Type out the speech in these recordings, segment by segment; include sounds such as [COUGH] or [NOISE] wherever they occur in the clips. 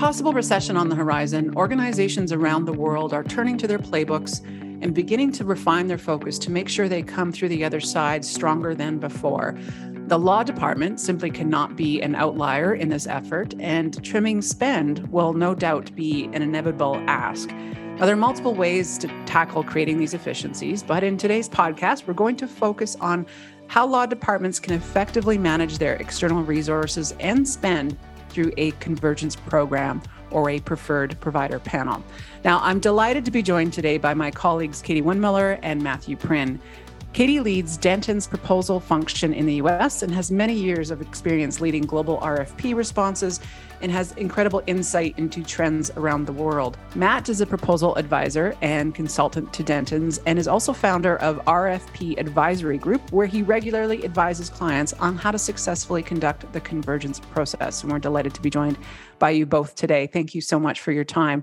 possible recession on the horizon, organizations around the world are turning to their playbooks and beginning to refine their focus to make sure they come through the other side stronger than before. The law department simply cannot be an outlier in this effort, and trimming spend will no doubt be an inevitable ask. Now, there are multiple ways to tackle creating these efficiencies, but in today's podcast, we're going to focus on how law departments can effectively manage their external resources and spend through a convergence program or a preferred provider panel. Now, I'm delighted to be joined today by my colleagues Katie Windmoeller and Matthew Prinn. Katie leads Dentons proposal function in the US and has many years of experience leading global RFP responses and has incredible insight into trends around the world. Matt is a proposal advisor and consultant to Dentons and is also founder of RFP Advisory Group, where he regularly advises clients on how to successfully conduct the convergence process. And we're delighted to be joined by you both today. Thank you so much for your time.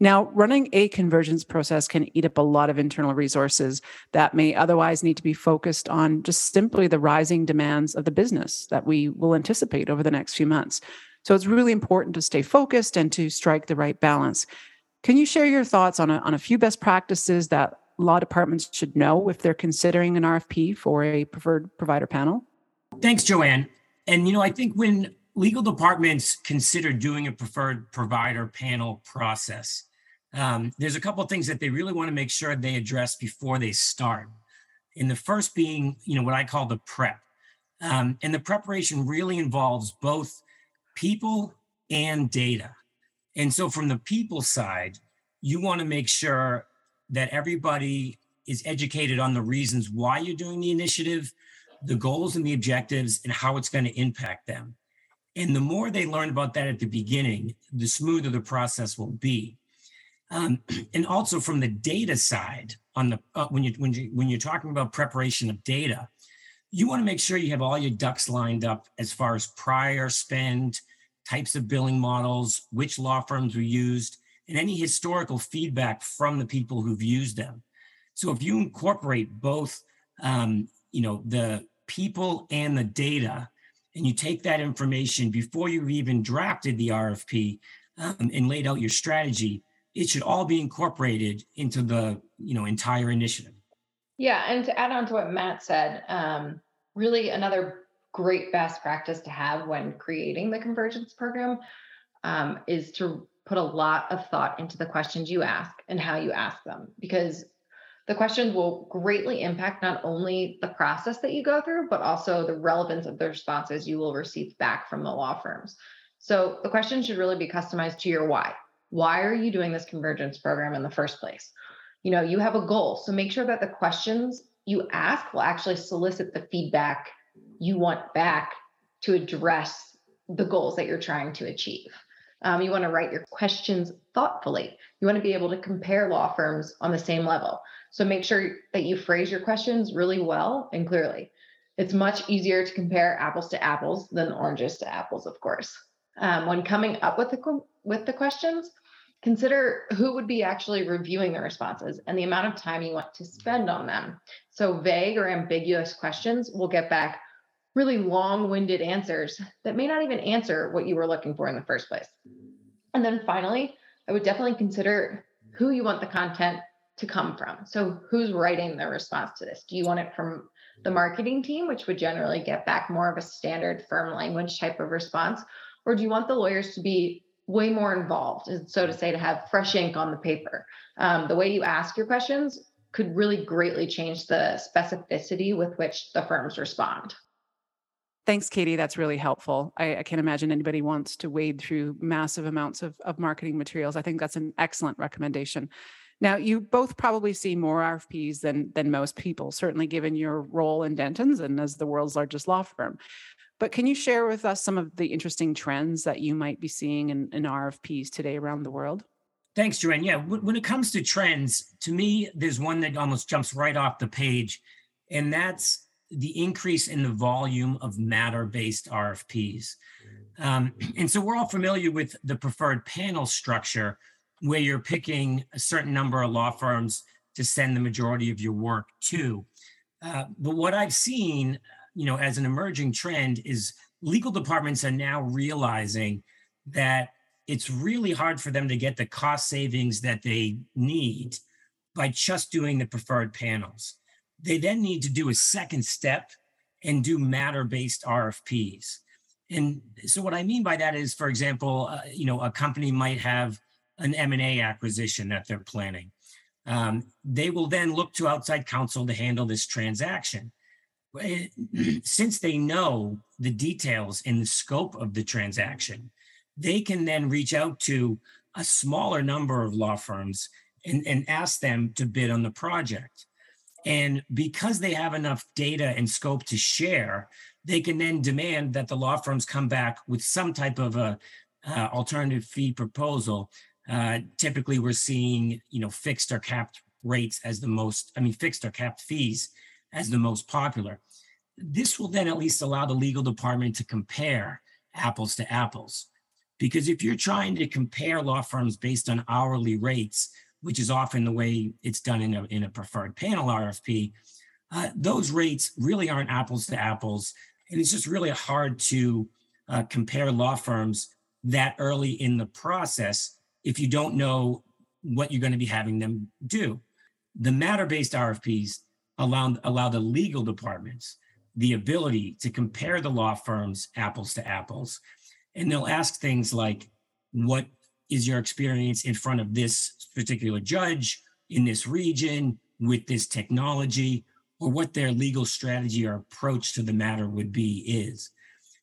Now, running a convergence process can eat up a lot of internal resources that may otherwise need to be focused on just simply the rising demands of the business that we will anticipate over the next few months. So it's really important to stay focused and to strike the right balance. Can you share your thoughts on a, on a few best practices that law departments should know if they're considering an RFP for a preferred provider panel? Thanks, JoAnne. And, you know, I think when legal departments consider doing a preferred provider panel process, um, there's a couple of things that they really want to make sure they address before they start. And the first being, you know, what I call the prep. Um, and the preparation really involves both people and data. And so, from the people side, you want to make sure that everybody is educated on the reasons why you're doing the initiative, the goals and the objectives, and how it's going to impact them. And the more they learn about that at the beginning, the smoother the process will be. Um, [CLEARS THROAT] and also from the data side, on the uh, when you when you when you're talking about preparation of data, you want to make sure you have all your ducks lined up as far as prior spend, types of billing models, which law firms were used, and any historical feedback from the people who've used them. So if you incorporate both, um, you know, the people and the data, and you take that information before you've even drafted the RFP um, and laid out your strategy, it should all be incorporated into the you know entire initiative. Yeah, and to add on to what Matt said, um, really another great best practice to have when creating the convergence program um, is to put a lot of thought into the questions you ask and how you ask them because the questions will greatly impact not only the process that you go through, but also the relevance of the responses you will receive back from the law firms. So the question should really be customized to your why. Why are you doing this convergence program in the first place? You know, you have a goal. So make sure that the questions you ask will actually solicit the feedback you want back to address the goals that you're trying to achieve. Um, you want to write your questions thoughtfully. You want to be able to compare law firms on the same level. So make sure that you phrase your questions really well and clearly. It's much easier to compare apples to apples than oranges to apples, of course. Um, when coming up with the with the questions, consider who would be actually reviewing the responses and the amount of time you want to spend on them. So vague or ambiguous questions will get back really long-winded answers that may not even answer what you were looking for in the first place. And then finally, I would definitely consider who you want the content to come from. So, who's writing the response to this? Do you want it from the marketing team, which would generally get back more of a standard firm language type of response? Or do you want the lawyers to be way more involved, And so to say, to have fresh ink on the paper? Um, the way you ask your questions could really greatly change the specificity with which the firms respond. Thanks, Katie. That's really helpful. I, I, can't imagine anybody wants to wade through massive amounts of, of marketing materials. I think that's an excellent recommendation. Now, you both probably see more RFPs than than most people, certainly given your role in Dentons and as the world's largest law firm. But can you share with us some of the interesting trends that you might be seeing in, in RFPs today around the world? Thanks, JoAnne. Yeah, when it comes to trends, to me, there's one that almost jumps right off the page, and that's the increase in the volume of matter-based RFPs. Um, and so we're all familiar with the preferred panel structure, where you're picking a certain number of law firms to send the majority of your work to. Uh, but what I've seen, you know, as an emerging trend is legal departments are now realizing that it's really hard for them to get the cost savings that they need by just doing the preferred panels. They then need to do a second step and do matter based RFPs. And so what I mean by that is, for example, uh, you know, a company might have an M&A acquisition that they're planning. Um, they will then look to outside counsel to handle this transaction. [CLEARS THROAT] Since they know the details and the scope of the transaction, they can then reach out to a smaller number of law firms and, and ask them to bid on the project. And because they have enough data and scope to share, they can then demand that the law firms come back with some type of a uh, alternative fee proposal. Uh, typically, we're seeing you know fixed or capped rates as the most. I mean, fixed or capped fees as the most popular. This will then at least allow the legal department to compare apples to apples. Because if you're trying to compare law firms based on hourly rates, which is often the way it's done in a, in a preferred panel RFP, uh, those rates really aren't apples to apples. And it's just really hard to uh, compare law firms that early in the process if you don't know what you're going to be having them do. The matter based RFPs allow, allow the legal departments the ability to compare the law firms apples to apples. And they'll ask things like, what is your experience in front of this particular judge in this region with this technology? or what their legal strategy or approach to the matter would be is.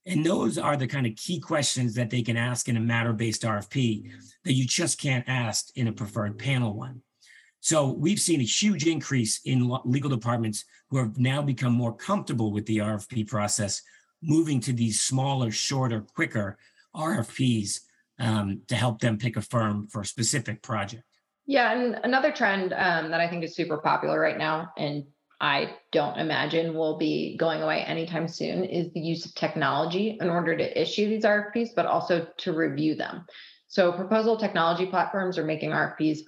And those are the kind of key questions that they can ask in a matter based RFP that you just can't ask in a preferred panel one. So we've seen a huge increase in legal departments who have now become more comfortable with the RFP process, moving to these smaller, shorter, quicker RFPs um, to help them pick a firm for a specific project. Yeah, and another trend um, that I think is super popular right now, and I don't imagine will be going away anytime soon is the use of technology in order to issue these RFPs, but also to review them. So, proposal technology platforms are making RFPs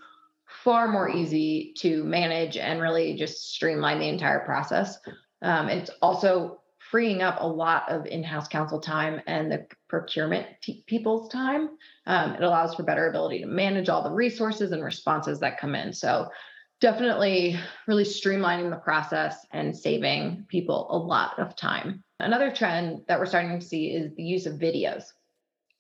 far more easy to manage and really just streamline the entire process. Um, it's also freeing up a lot of in-house counsel time and the procurement t- people's time. Um, it allows for better ability to manage all the resources and responses that come in. So definitely really streamlining the process and saving people a lot of time. Another trend that we're starting to see is the use of videos.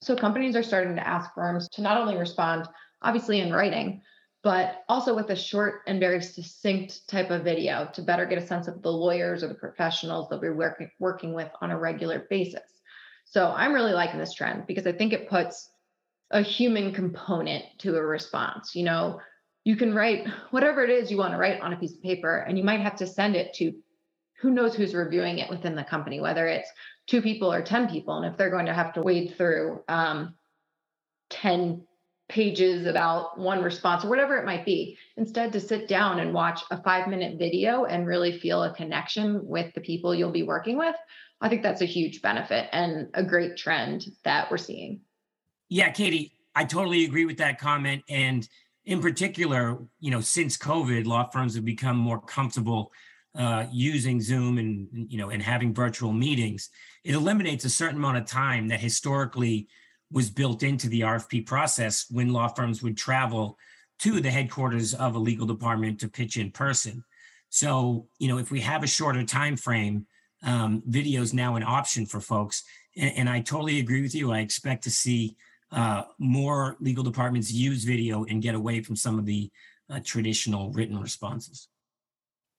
So companies are starting to ask firms to not only respond, obviously in writing, but also with a short and very succinct type of video to better get a sense of the lawyers or the professionals that we're working, working with on a regular basis. So I'm really liking this trend because I think it puts a human component to a response. You know, you can write whatever it is you want to write on a piece of paper and you might have to send it to who knows who's reviewing it within the company whether it's two people or 10 people and if they're going to have to wade through um, 10 pages about one response or whatever it might be. Instead to sit down and watch a five minute video and really feel a connection with the people you'll be working with i think that's a huge benefit and a great trend that we're seeing. Yeah katie i totally agree with that comment. And in particular, you know, since COVID, law firms have become more comfortable uh, using Zoom and you know and having virtual meetings. It eliminates a certain amount of time that historically was built into the RFP process when law firms would travel to the headquarters of a legal department to pitch in person. So, you know, if we have a shorter time frame, um, video is now an option for folks. And, and I totally agree with you. I expect to see uh, more legal departments use video and get away from some of the uh, traditional written responses.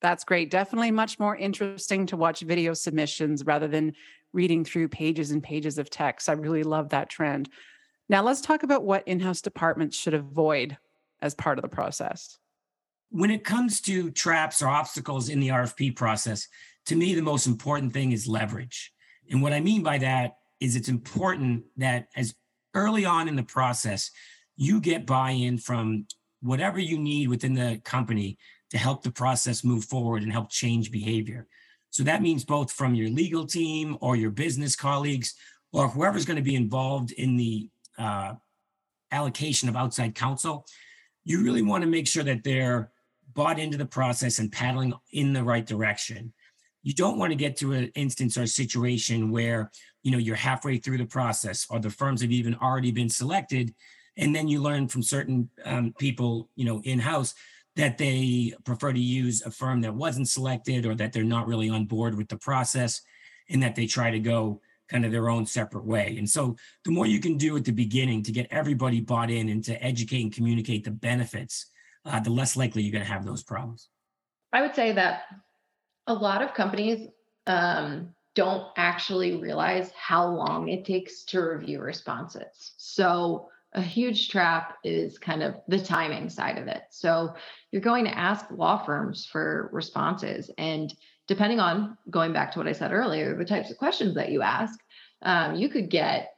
That's great. Definitely much more interesting to watch video submissions rather than reading through pages and pages of text. I really love that trend. Now, let's talk about what in house departments should avoid as part of the process. When it comes to traps or obstacles in the RFP process, to me, the most important thing is leverage. And what I mean by that is it's important that as early on in the process, you get buy in from whatever you need within the company to help the process move forward and help change behavior. So that means both from your legal team or your business colleagues or whoever's going to be involved in the uh, allocation of outside counsel. You really want to make sure that they're bought into the process and paddling in the right direction. you don't want to get to an instance or situation where you know you're halfway through the process or the firms have even already been selected and then you learn from certain um, people you know in house that they prefer to use a firm that wasn't selected or that they're not really on board with the process and that they try to go kind of their own separate way and so the more you can do at the beginning to get everybody bought in and to educate and communicate the benefits uh, the less likely you're going to have those problems i would say that a lot of companies um, don't actually realize how long it takes to review responses. So, a huge trap is kind of the timing side of it. So, you're going to ask law firms for responses. And depending on going back to what I said earlier, the types of questions that you ask, um, you could get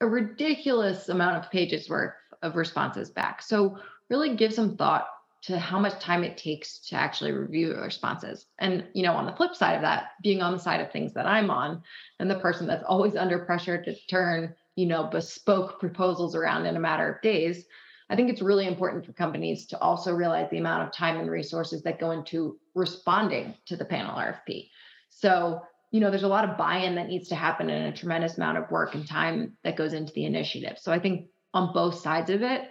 a ridiculous amount of pages worth of responses back. So, really give some thought to how much time it takes to actually review responses. And, you know, on the flip side of that, being on the side of things that I'm on and the person that's always under pressure to turn, you know, bespoke proposals around in a matter of days, I think it's really important for companies to also realize the amount of time and resources that go into responding to the panel RFP. So, you know, there's a lot of buy-in that needs to happen and a tremendous amount of work and time that goes into the initiative. So I think on both sides of it,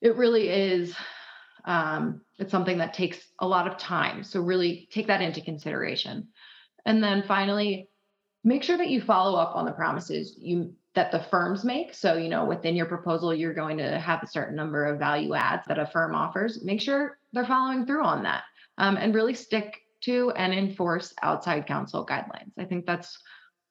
it really is um, it's something that takes a lot of time. So really take that into consideration. And then finally, make sure that you follow up on the promises you that the firms make. So, you know, within your proposal, you're going to have a certain number of value adds that a firm offers. Make sure they're following through on that um, and really stick to and enforce outside counsel guidelines. I think that's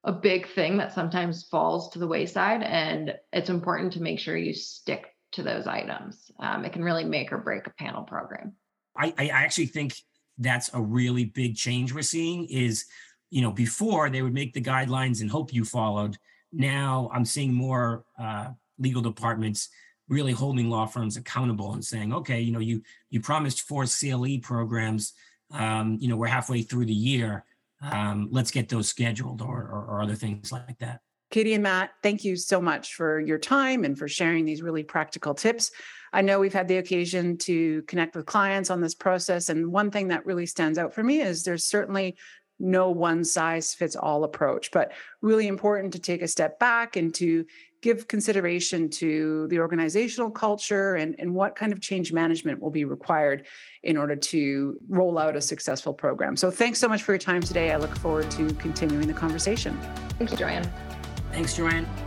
a big thing that sometimes falls to the wayside. And it's important to make sure you stick to those items. Um, it can really make or break a panel program. I, I actually think that's a really big change we're seeing is, you know, before they would make the guidelines and hope you followed. Now I'm seeing more uh, legal departments really holding law firms accountable and saying, okay, you know, you you promised four CLE programs. Um, you know, we're halfway through the year. Um, let's get those scheduled or, or, or other things like that. Katie and Matt, thank you so much for your time and for sharing these really practical tips. I know we've had the occasion to connect with clients on this process. And one thing that really stands out for me is there's certainly no one size fits all approach, but really important to take a step back and to give consideration to the organizational culture and, and what kind of change management will be required in order to roll out a successful program. So thanks so much for your time today. I look forward to continuing the conversation. Thank you, JoAnne. Thanks, JoAnne.